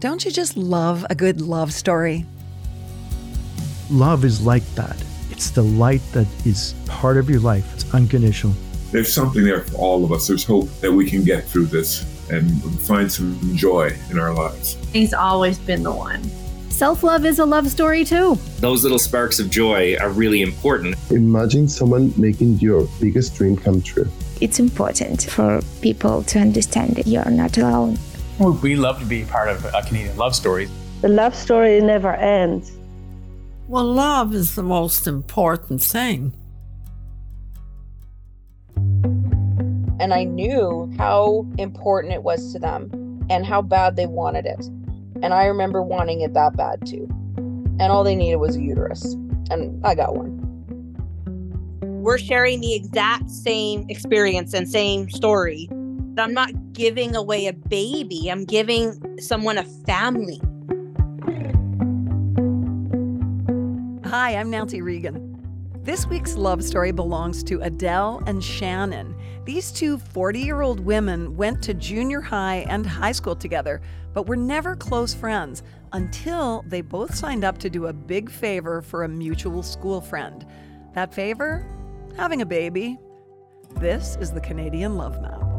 Don't you just love a good love story? Love is like that. It's the light that is part of your life. It's unconditional. There's something there for all of us. There's hope that we can get through this and find some joy in our lives. He's always been the one. Self love is a love story too. Those little sparks of joy are really important. Imagine someone making your biggest dream come true. It's important for people to understand that you're not alone. Well, we love to be part of a Canadian love story. The love story never ends. Well, love is the most important thing. And I knew how important it was to them and how bad they wanted it. And I remember wanting it that bad too. And all they needed was a uterus. And I got one. We're sharing the exact same experience and same story. I'm not giving away a baby, I'm giving someone a family. Hi, I'm Nancy Regan. This week's love story belongs to Adelle and Shanyn. These two 40 year old women went to junior high and high school together, but were never close friends until they both signed up to do a big favor for a mutual school friend. That favor? Having a baby. This is the Canadian Love Map.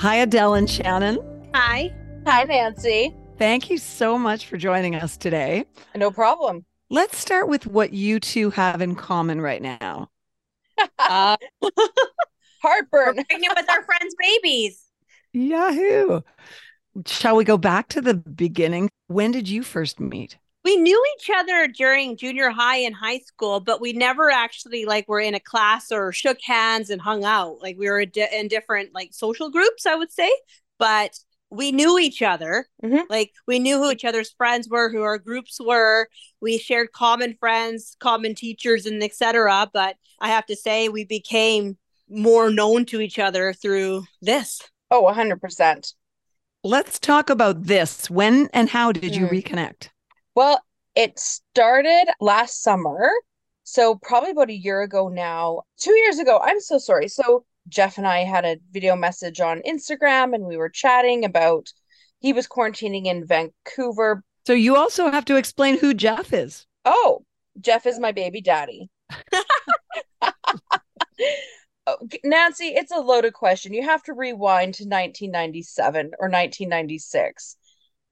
Hi, Adelle and Shanyn. Hi. Hi, Nancy. Thank you so much for joining us today. No problem. Let's start with what you two have in common right now. Uh, Heartburn. We're pregnant with our friends' babies. Yahoo. Shall we go back to the beginning? When did you first meet? We knew each other during junior high and high school, but we never actually like were in a class or shook hands and hung out. Like we were in different like social groups, I would say. But we knew each other. Mm-hmm. Like we knew who each other's friends were, who our groups were. We shared common friends, common teachers, and etc. But I have to say, we became more known to each other through this. Oh, 100%. Let's talk about this. When and how did you mm. reconnect? Well, it started last summer. So, probably about a year ago now, two years ago. I'm so sorry. So, Jeff and I had a video message on Instagram and we were chatting about he was quarantining in Vancouver. So, you also have to explain who Jeff is. Oh, Jeff is my baby daddy. Oh, Nancy, it's a loaded question. You have to rewind to 1997 or 1996.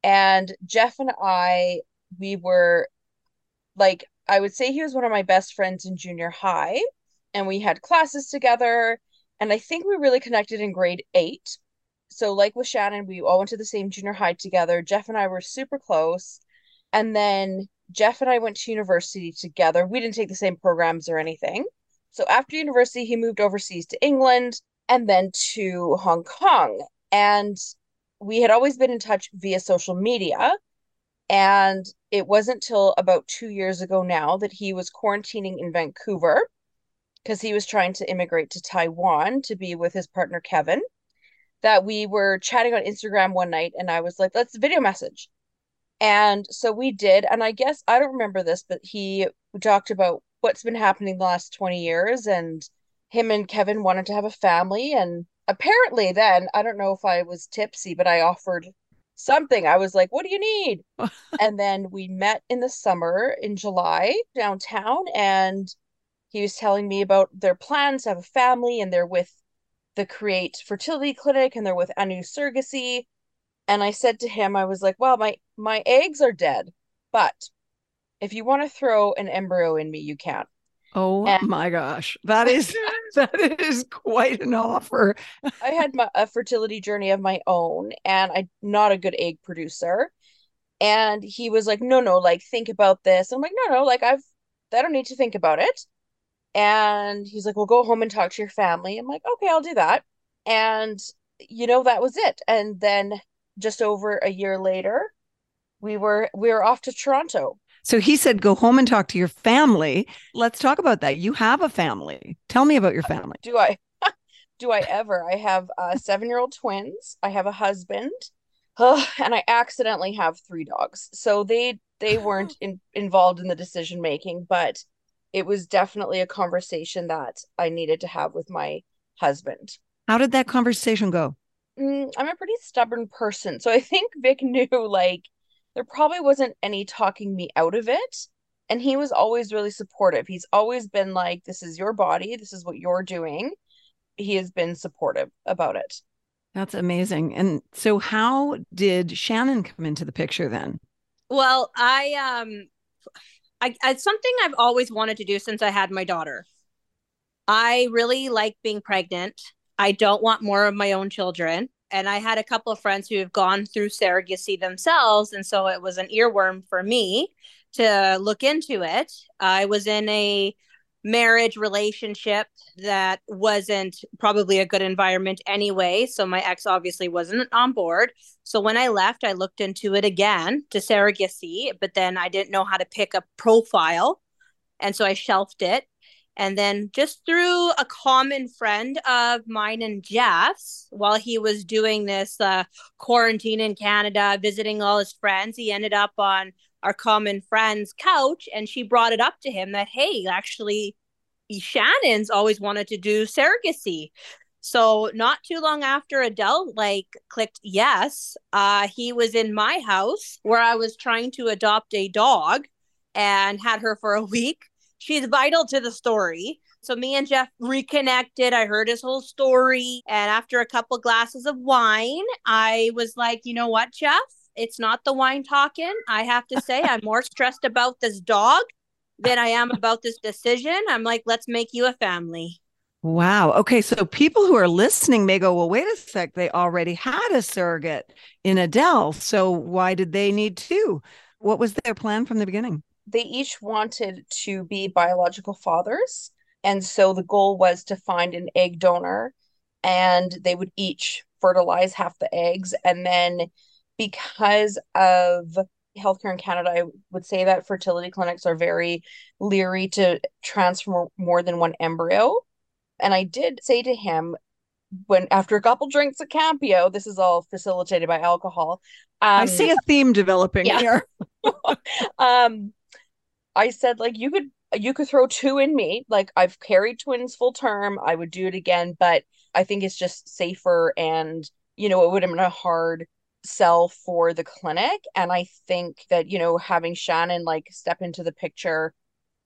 And Jeff and I we were like I would say he was one of my best friends in junior high and we had classes together and I think we really connected in grade 8. So like with Shanyn, we all went to the same junior high together. Jeff and I were super close. And then Jeff and I went to university together. We didn't take the same programs or anything. So after university, he moved overseas to England and then to Hong Kong. And we had always been in touch via social media. And it wasn't till about two years ago now that he was quarantining in Vancouver because he was trying to immigrate to Taiwan to be with his partner Kevin. That we were chatting on Instagram one night and I was like, let's video message. And so we did. And I guess I don't remember this, but he talked about what's been happening the last 20 years and him and Kevin wanted to have a family. And apparently, then I don't know if I was tipsy, but I offered something. I was like, what do you need? and then we met in the summer in July downtown, and he was telling me about their plans to have a family, and they're with the Create Fertility Clinic, and they're with Anu Surrogacy. And I said to him, I was like, well, my my eggs are dead, but if you want to throw an embryo in me, you can. Oh and my gosh, that is that is quite an offer. I had my, a fertility journey of my own, and I'm not a good egg producer. And he was like, "No, no, like think about this." I'm like, "No, no, like I've I don't need to think about it." And he's like, Well, go home and talk to your family. I'm like, Okay, I'll do that. And, you know, that was it. And then just over a year later, we were we were off to Toronto. So he said, go home and talk to your family. Let's talk about that. You have a family. Tell me about your family. Do I? Do I ever? I have uh, seven year old twins. I have a husband, and I accidentally have three dogs. So they they weren't in, involved in the decision making, but it was definitely a conversation that I needed to have with my husband. How did that conversation go? Mm, I'm a pretty stubborn person, so I think Vic knew like there probably wasn't any talking me out of it. And he was always really supportive. He's always been like, this is your body, this is what you're doing. He has been supportive about it. That's amazing. And so, how did Shanyn come into the picture then? Well, I, um, I, it's something I've always wanted to do since I had my daughter. I really like being pregnant. I don't want more of my own children and I had a couple of friends who have gone through surrogacy themselves. And so it was an earworm for me to look into it. I was in a marriage relationship that wasn't probably a good environment anyway. So my ex obviously wasn't on board. So when I left, I looked into it again to surrogacy, but then I didn't know how to pick a profile. And so I shelved it. And then just through a common friend of mine and Jeff's, while he was doing this uh, quarantine in Canada, visiting all his friends, he ended up on our common friend's couch and she brought it up to him that, hey, actually, Shanyn's always wanted to do surrogacy. So not too long after Adelle like clicked yes, uh, he was in my house where I was trying to adopt a dog and had her for a week she's vital to the story. So me and Jeff reconnected. I heard his whole story. And after a couple glasses of wine, I was like, you know what, Jeff? It's not the wine talking. I have to say, I'm more stressed about this dog than I am about this decision. I'm like, let's make you a family. Wow. Okay. So people who are listening may go, well, wait a sec. They already had a surrogate in Adelle. So why did they need two? What was their plan from the beginning? They each wanted to be biological fathers. And so the goal was to find an egg donor and they would each fertilize half the eggs. And then because of healthcare in Canada, I would say that fertility clinics are very leery to transfer more than one embryo. And I did say to him, when after a couple drinks of Campio, this is all facilitated by alcohol. Um, I see a theme developing yeah. here. um, I said like you could you could throw two in me. Like I've carried twins full term. I would do it again, but I think it's just safer and you know, it would have been a hard sell for the clinic. And I think that, you know, having Shanyn like step into the picture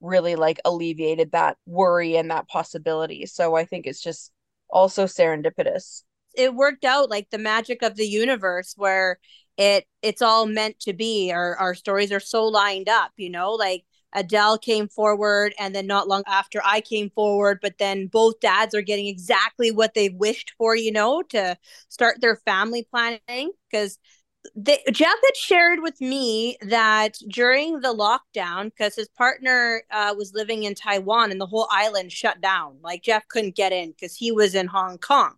really like alleviated that worry and that possibility. So I think it's just also serendipitous. It worked out like the magic of the universe where it it's all meant to be. Our our stories are so lined up, you know, like Adelle came forward, and then not long after I came forward. But then both dads are getting exactly what they wished for, you know, to start their family planning. Because Jeff had shared with me that during the lockdown, because his partner uh, was living in Taiwan and the whole island shut down, like Jeff couldn't get in because he was in Hong Kong.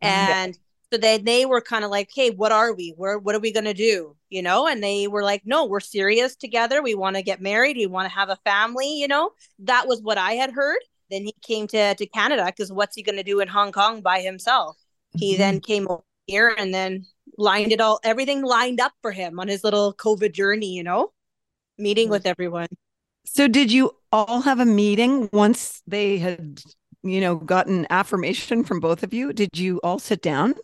And so then they were kind of like, hey, what are we? Where what are we gonna do? You know, and they were like, no, we're serious together. We want to get married. We want to have a family, you know. That was what I had heard. Then he came to, to Canada because what's he gonna do in Hong Kong by himself? Mm-hmm. He then came over here and then lined it all everything lined up for him on his little COVID journey, you know, meeting mm-hmm. with everyone. So did you all have a meeting once they had, you know, gotten affirmation from both of you? Did you all sit down?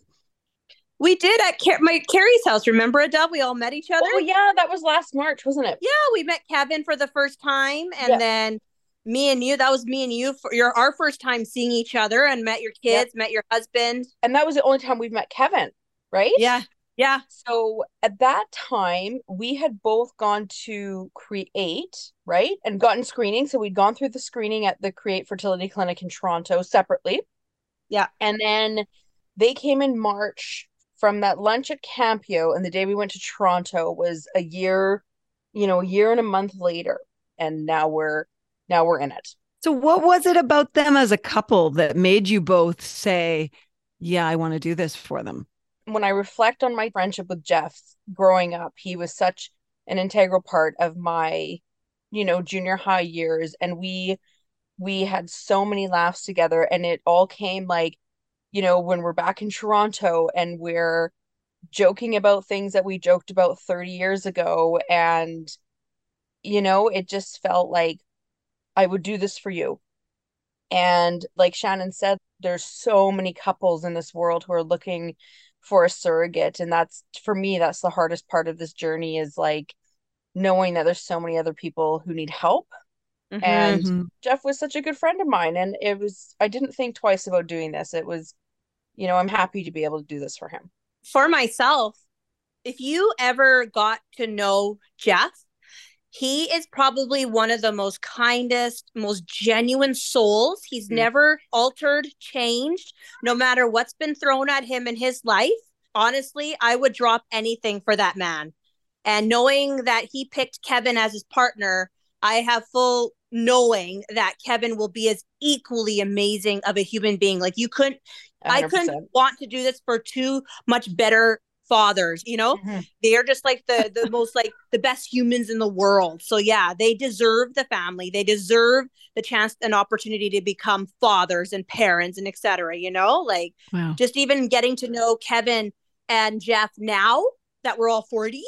We did at Car- my Carrie's house. Remember, Adelle? We all met each oh, other. Oh yeah, that was last March, wasn't it? Yeah, we met Kevin for the first time, and yeah. then me and you. That was me and you for your our first time seeing each other, and met your kids, yep. met your husband, and that was the only time we've met Kevin, right? Yeah, yeah. So at that time, we had both gone to Create, right, and gotten screening. So we'd gone through the screening at the Create Fertility Clinic in Toronto separately. Yeah, and then they came in March from that lunch at Campio and the day we went to Toronto was a year, you know, a year and a month later. And now we're now we're in it. So, what was it about them as a couple that made you both say, Yeah, I want to do this for them? When I reflect on my friendship with Jeff growing up, he was such an integral part of my, you know, junior high years. And we, we had so many laughs together. And it all came like, you know, when we're back in Toronto and we're joking about things that we joked about 30 years ago. And, you know, it just felt like I would do this for you. And like Shannon said, there's so many couples in this world who are looking for a surrogate. And that's for me, that's the hardest part of this journey is like knowing that there's so many other people who need help. Mm-hmm. And mm-hmm. Jeff was such a good friend of mine. And it was, I didn't think twice about doing this. It was, you know, I'm happy to be able to do this for him. For myself, if you ever got to know Jeff, he is probably one of the most kindest, most genuine souls. He's mm never altered, changed, no matter what's been thrown at him in his life. Honestly, I would drop anything for that man. And knowing that he picked Kevin as his partner, I have full knowing that Kevin will be as equally amazing of a human being. Like you couldn't 100%. I couldn't want to do this for two much better fathers you know mm-hmm. they're just like the the most like the best humans in the world so yeah they deserve the family they deserve the chance and opportunity to become fathers and parents and etc you know like wow. just even getting to know kevin and jeff now that we're all 40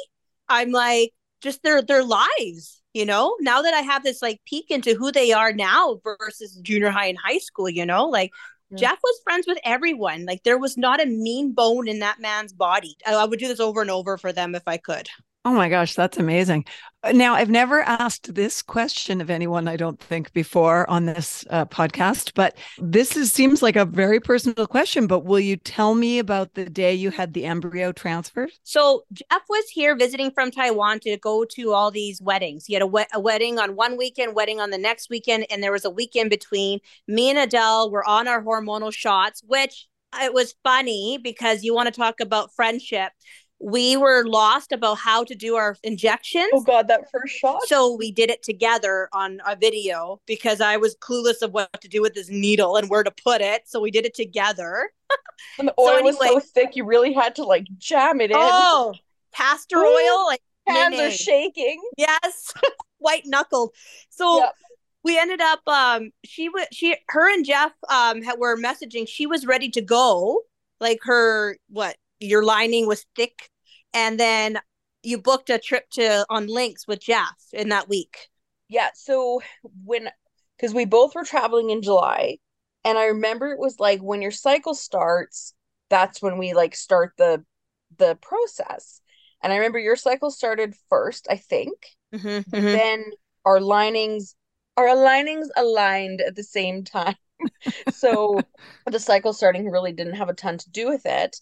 i'm like just their their lives you know now that i have this like peek into who they are now versus junior high and high school you know like Jeff was friends with everyone. Like there was not a mean bone in that man's body. I, would do this over and over for them if I could. Oh my gosh, that's amazing. Uh, now, I've never asked this question of anyone, I don't think, before on this uh, podcast, but this is, seems like a very personal question. But will you tell me about the day you had the embryo transferred? So, Jeff was here visiting from Taiwan to go to all these weddings. He had a, we- a wedding on one weekend, wedding on the next weekend, and there was a weekend between. Me and Adele were on our hormonal shots, which it was funny because you want to talk about friendship we were lost about how to do our injections. Oh god, that first shot. So we did it together on a video because I was clueless of what to do with this needle and where to put it. So we did it together. and the oil so anyway, was so thick you really had to like jam it in. Oh, castor oil. Like hands are shaking. Yes. White knuckled. So yep. we ended up um she was she her and Jeff um were messaging. She was ready to go. Like her what your lining was thick, and then you booked a trip to on Lynx with Jeff in that week. Yeah. So when because we both were traveling in July, and I remember it was like when your cycle starts, that's when we like start the the process. And I remember your cycle started first, I think. Mm-hmm, mm-hmm. Then our linings, our linings aligned at the same time. so the cycle starting really didn't have a ton to do with it.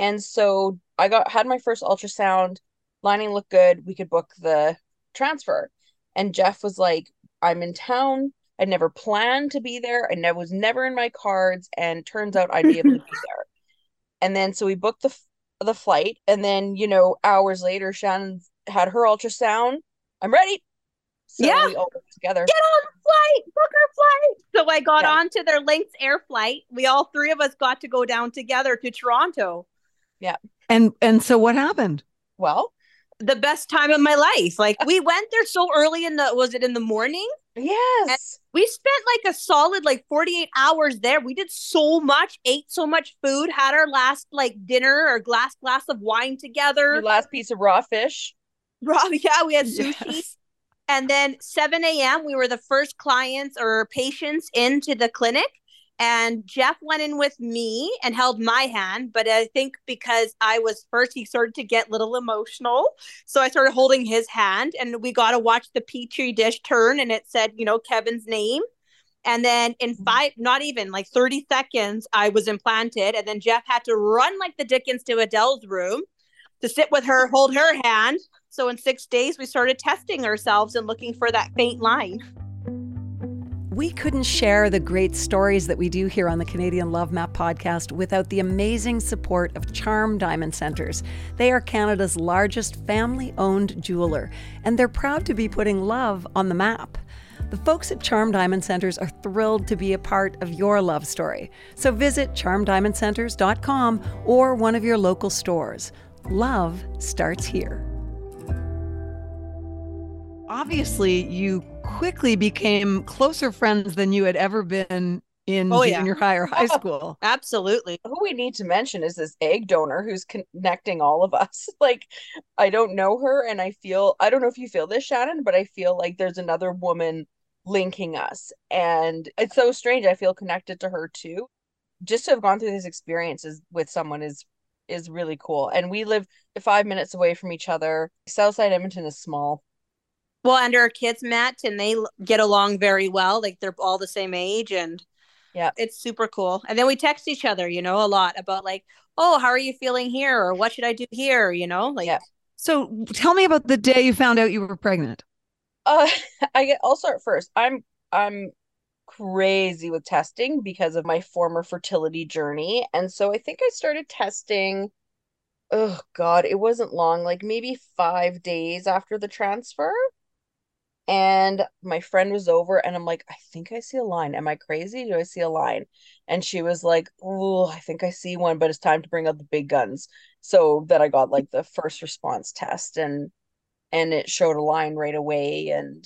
And so I got had my first ultrasound, lining looked good. We could book the transfer. And Jeff was like, I'm in town. I never planned to be there. I ne- was never in my cards. And turns out I'd be able to be there. And then so we booked the the flight. And then, you know, hours later, Shanyn had her ultrasound. I'm ready. So yeah. we all got together. Get on the flight, book our flight. So I got yeah. on to their Lynx air flight. We all three of us got to go down together to Toronto. Yeah. And and so what happened? Well, the best time of my life. Like we went there so early in the was it in the morning? Yes. And we spent like a solid like 48 hours there. We did so much, ate so much food, had our last like dinner or glass glass of wine together. Your last piece of raw fish. Raw, yeah, we had sushi. Yes. And then 7 a.m. we were the first clients or patients into the clinic. And Jeff went in with me and held my hand. But I think because I was first, he started to get a little emotional. So I started holding his hand and we got to watch the Petri dish turn and it said, you know, Kevin's name. And then in mm-hmm. five, not even like 30 seconds, I was implanted. And then Jeff had to run like the Dickens to Adelle's room to sit with her, hold her hand. So in six days, we started testing ourselves and looking for that faint line we couldn't share the great stories that we do here on the Canadian Love Map podcast without the amazing support of Charm Diamond Centres. They are Canada's largest family owned jeweler, and they're proud to be putting love on the map. The folks at Charm Diamond Centres are thrilled to be a part of your love story. So visit charmdiamondcentres.com or one of your local stores. Love starts here. Obviously, you quickly became closer friends than you had ever been in Oh, yeah. junior high or high oh, school. Absolutely. Who we need to mention is this egg donor who's connecting all of us. Like, I don't know her, and I feel I don't know if you feel this, Shanyn, but I feel like there's another woman linking us, and it's so strange. I feel connected to her too. Just to have gone through these experiences with someone is is really cool. And we live five minutes away from each other. Southside Edmonton is small. Well, and our kids met and they get along very well. Like they're all the same age and yeah, it's super cool. And then we text each other, you know, a lot about like, oh, how are you feeling here? Or what should I do here? You know, like, So tell me about the day you found out you were pregnant. Uh, I get. I'll start first. I'm I'm crazy with testing because of my former fertility journey, and so I think I started testing. Oh God, it wasn't long, like maybe five days after the transfer. And my friend was over, and I'm like, I think I see a line. Am I crazy? Do I see a line? And she was like, Oh, I think I see one, but it's time to bring out the big guns. So that I got like the first response test, and and it showed a line right away and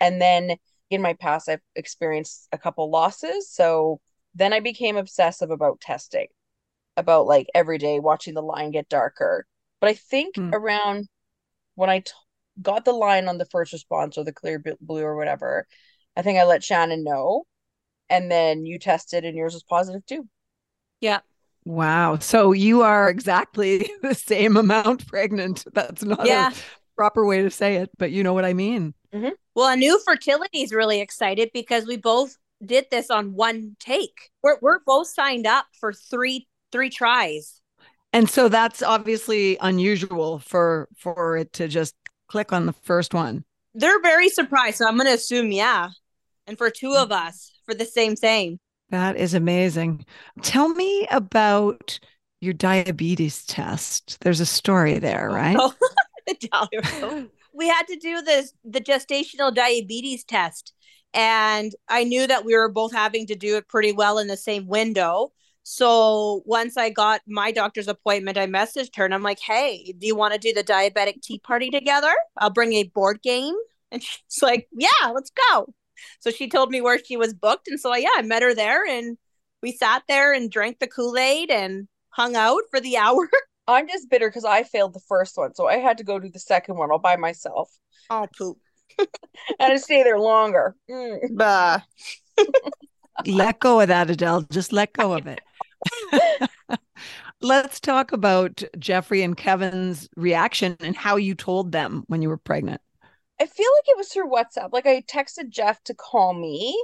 and then in my past I've experienced a couple losses so then I became obsessive about testing about like every day watching the line get darker but I think hmm. around when I t- got the line on the first response or the clear blue or whatever I think I let Shannon know and then you tested and yours was positive too yeah Wow. So you are exactly the same amount pregnant. That's not Yeah. a proper way to say it, but you know what I mean. Mm-hmm. Well, a new fertility is really excited because we both did this on one take. We're we're both signed up for three three tries. And so that's obviously unusual for for it to just click on the first one. They're very surprised, so I'm going to assume yeah. And for two of us for the same thing. That is amazing. Tell me about your diabetes test. There's a story there, oh, right? Oh, the we had to do this the gestational diabetes test and i knew that we were both having to do it pretty well in the same window so once i got my doctor's appointment i messaged her and i'm like hey do you want to do the diabetic tea party together i'll bring a board game and she's like yeah let's go so she told me where she was booked and so yeah i met her there and we sat there and drank the kool-aid and hung out for the hour I'm just bitter because I failed the first one so I had to go do the second one all by myself oh poop and I stay there longer Mm. Bah. let go of that, Adelle. Just let go of it. Let's talk about Jeffrey and Kevin's reaction and how you told them when you were pregnant. I feel like it was through WhatsApp. Like I texted Jeff to call me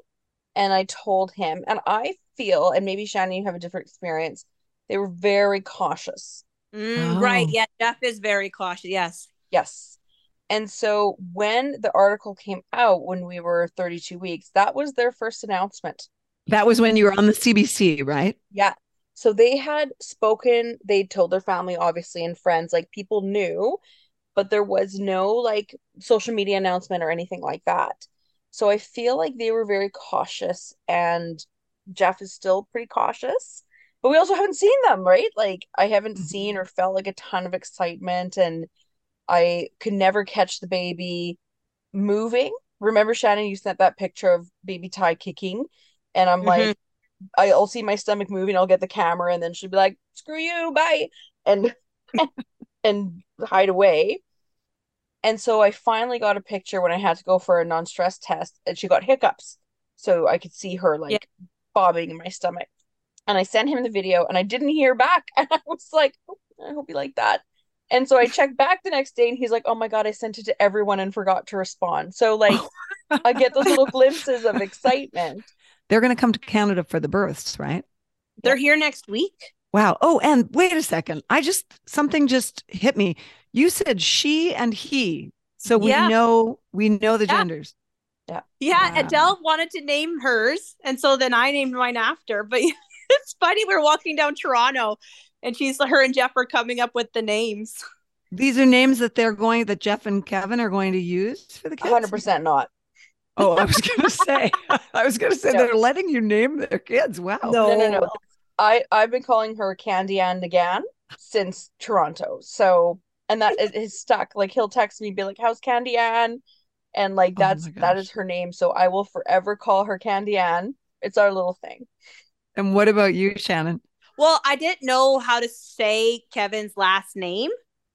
and I told him, and I feel, and maybe Shanyn, you have a different experience, they were very cautious. Mm, Right. Yeah. Jeff is very cautious. Yes. Yes. And so when the article came out when we were 32 weeks, that was their first announcement. That was when you were on the CBC, right? Yeah. So they had spoken, they told their family, obviously, and friends, like people knew, but there was no like social media announcement or anything like that. So I feel like they were very cautious, and Jeff is still pretty cautious. But we also haven't seen them, right? Like I haven't mm-hmm. seen or felt like a ton of excitement, and I could never catch the baby moving. Remember, Shanyn, you sent that picture of baby Ty kicking, and I'm mm-hmm. like, I'll see my stomach moving, I'll get the camera, and then she'd be like, "Screw you, bye," and and hide away. And so I finally got a picture when I had to go for a non-stress test, and she got hiccups, so I could see her like bobbing in my stomach. And I sent him the video, and I didn't hear back, and I was like, "Oh, I hope you like that. And so I checked back the next day, and he's like, "Oh my god, I sent it to everyone and forgot to respond." So like, I get those little glimpses of excitement. They're going to come to Canada for the births, right? They're here next week. Wow. Oh, and wait a second. I just something just hit me. You said she and he. So we Yeah. know we know the Yeah. genders. Yeah. Yeah, Wow. Adelle wanted to name hers, and so then I named mine after. But it's funny, we're walking down Toronto, and she's her and Jeff are coming up with the names. These are names that they're going that Jeff and Kevin are going to use for the kids. 100% not. Oh, I was going to say, I was going to say no. they're letting you name their kids. Wow. No, no, no. no. I I've been calling her Candy Ann again since Toronto. So, and that is stuck. Like he'll text me, be like, "How's Candy Ann?" And like oh that's oh that is her name. So I will forever call her Candy Ann. It's our little thing. And what about you, Shanyn? Well, I didn't know how to say Kevin's last name,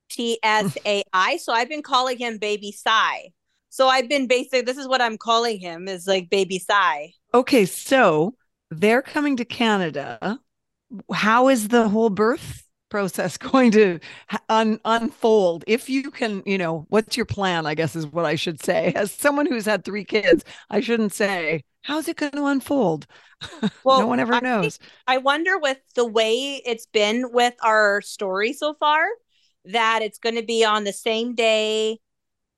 T S A I. so I've been calling him Baby Sai. So I've been basically this is what I'm calling him is like Baby Sai. Okay, so they're coming to Canada. How is the whole birth process going to un- unfold? If you can, you know, what's your plan? I guess is what I should say. As someone who's had three kids, I shouldn't say how's it going to unfold? Well, no one ever knows. I, I wonder with the way it's been with our story so far that it's going to be on the same day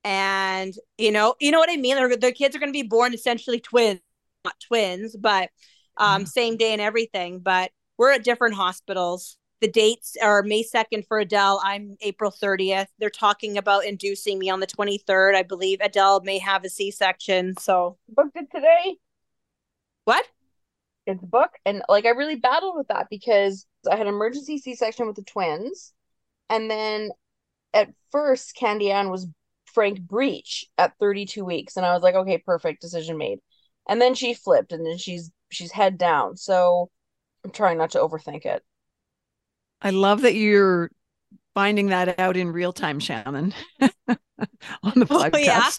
and you know you know what i mean their, their kids are going to be born essentially twins not twins but um mm. same day and everything but we're at different hospitals the dates are may 2nd for adelle i'm april 30th they're talking about inducing me on the 23rd i believe adelle may have a c-section so booked it today what? It's book. And like I really battled with that because I had an emergency C section with the twins. And then at first Candy Ann was Frank Breech at 32 weeks. And I was like, okay, perfect decision made. And then she flipped and then she's she's head down. So I'm trying not to overthink it. I love that you're finding that out in real time, Shanyn, on the podcast. Oh, yeah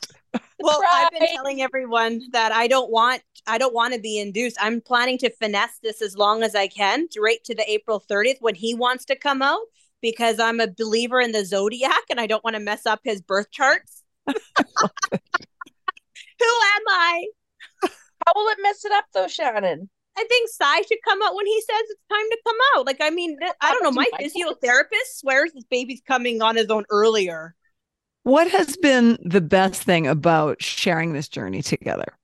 well right. i've been telling everyone that i don't want i don't want to be induced i'm planning to finesse this as long as i can right to the april 30th when he wants to come out because i'm a believer in the zodiac and i don't want to mess up his birth charts who am i how will it mess it up though shanyn I think Sai should come out when he says it's time to come out. Like, I mean, I don't know. My physiotherapist swears this baby's coming on his own earlier. What has been the best thing about sharing this journey together?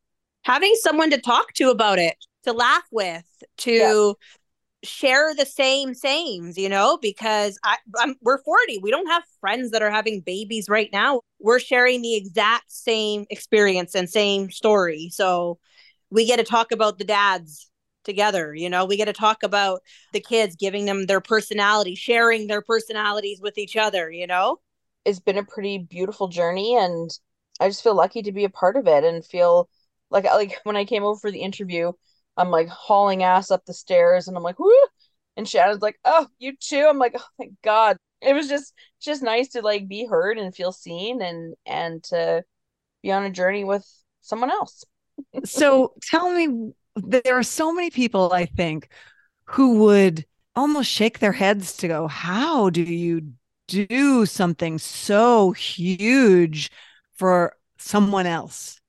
Having someone to talk to about it, to laugh with, to share the same sames, you know, because I, I'm, we're 40. We don't have friends that are having babies right now. We're sharing the exact same experience and same story. So we get to talk about the dads together you know we get to talk about the kids giving them their personality sharing their personalities with each other you know it's been a pretty beautiful journey and I just feel lucky to be a part of it and feel like like when I came over for the interview, I'm like hauling ass up the stairs and I'm like, whoo. And Shanyn's like, oh, you too. I'm like, oh thank God. It was just just nice to like be heard and feel seen and and to be on a journey with someone else. so tell me there are so many people I think who would almost shake their heads to go, how do you do something so huge for someone else.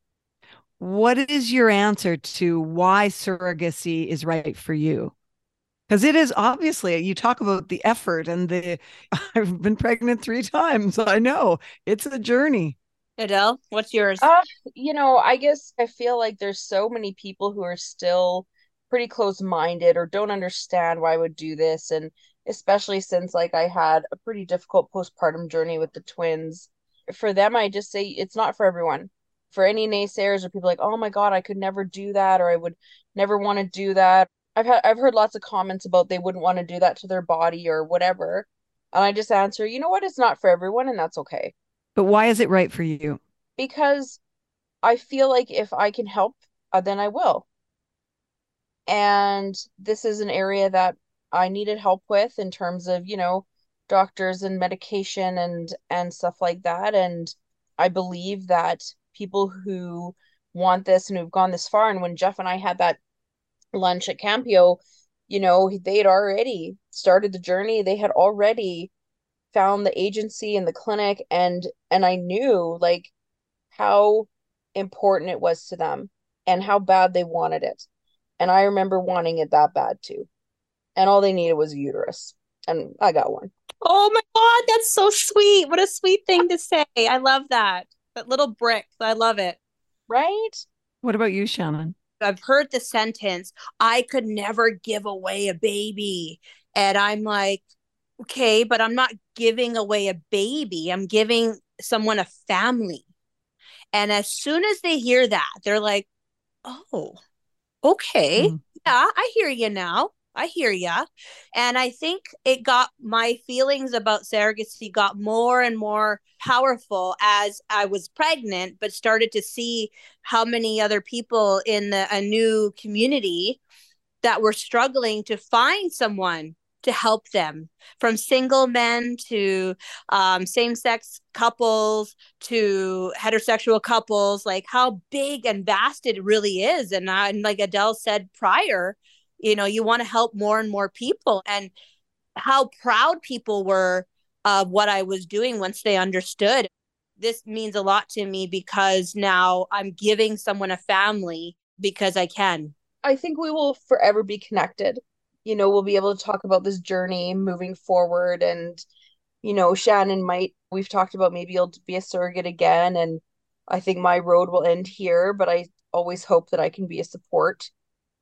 What is your answer to why surrogacy is right for you? Because it is obviously, you talk about the effort and the, I've been pregnant three times. I know it's a journey. Adelle, what's yours? Uh, you know, I guess I feel like there's so many people who are still pretty close minded or don't understand why I would do this. And especially since like I had a pretty difficult postpartum journey with the twins. For them, I just say it's not for everyone. For any naysayers or people like, oh my god, I could never do that, or I would never want to do that. I've had I've heard lots of comments about they wouldn't want to do that to their body or whatever. And I just answer, you know what, it's not for everyone, and that's okay. But why is it right for you? Because I feel like if I can help, uh, then I will. And this is an area that I needed help with in terms of, you know, doctors and medication and and stuff like that and I believe that people who want this and who've gone this far and when Jeff and I had that lunch at Campio, you know, they had already started the journey. They had already found the agency and the clinic and and I knew like how important it was to them and how bad they wanted it. And I remember wanting it that bad too and all they needed was a uterus. And I got one. Oh my God, that's so sweet. What a sweet thing to say. I love that. That little brick. I love it. Right? What about you, Shanyn? I've heard the sentence, I could never give away a baby. And I'm like, okay, but I'm not giving away a baby. I'm giving someone a family. And as soon as they hear that, they're like, oh, okay. Mm. Yeah, I hear you now. I hear ya. And I think it got my feelings about surrogacy got more and more powerful as I was pregnant, but started to see how many other people in the, a new community that were struggling to find someone to help them from single men to um, same-sex couples to heterosexual couples like how big and vast it really is and, uh, and like adelle said prior you know you want to help more and more people. And how proud people were of what i was doing once they understood. This means a lot to me because now i'm giving someone a family because i can. I think we will forever be connected. You know we'll be able to talk about this journey moving forward. And you know shanyn might we've talked about maybe you'll be a surrogate again. And i think my road will end here but i always hope that i can be a support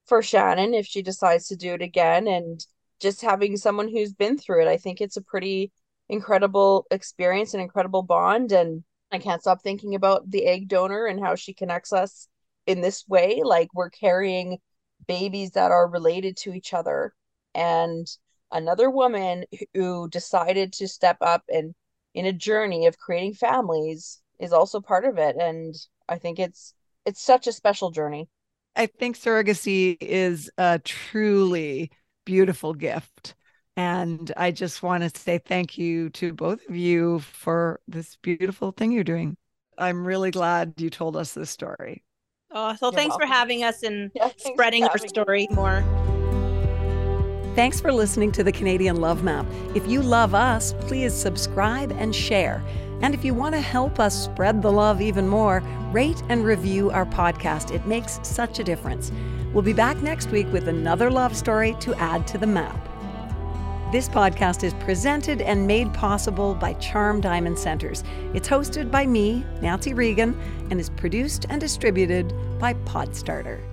for Shanyn if she decides to do it again and just having someone who's been through it. I think it's a pretty incredible experience, and incredible bond and I can't stop thinking about the egg donor and how she connects us in this way like we're carrying babies that are related to each other and another woman who decided to step up and in a journey of creating families is also part of it and I think it's it's such a special journey. I think surrogacy is a truly beautiful gift. And I just want to say thank you to both of you for this beautiful thing you're doing. I'm really glad you told us this story. Oh, so you're thanks welcome. for having us and yeah, spreading our story me. more. Thanks for listening to the Canadian Love Map. If you love us, please subscribe and share. And if you want to help us spread the love even more, rate and review our podcast. It makes such a difference. We'll be back next week with another love story to add to the map. This podcast is presented and made possible by Charm Diamond Centres. It's hosted by me, Nancy Regan, and is produced and distributed by Podstarter.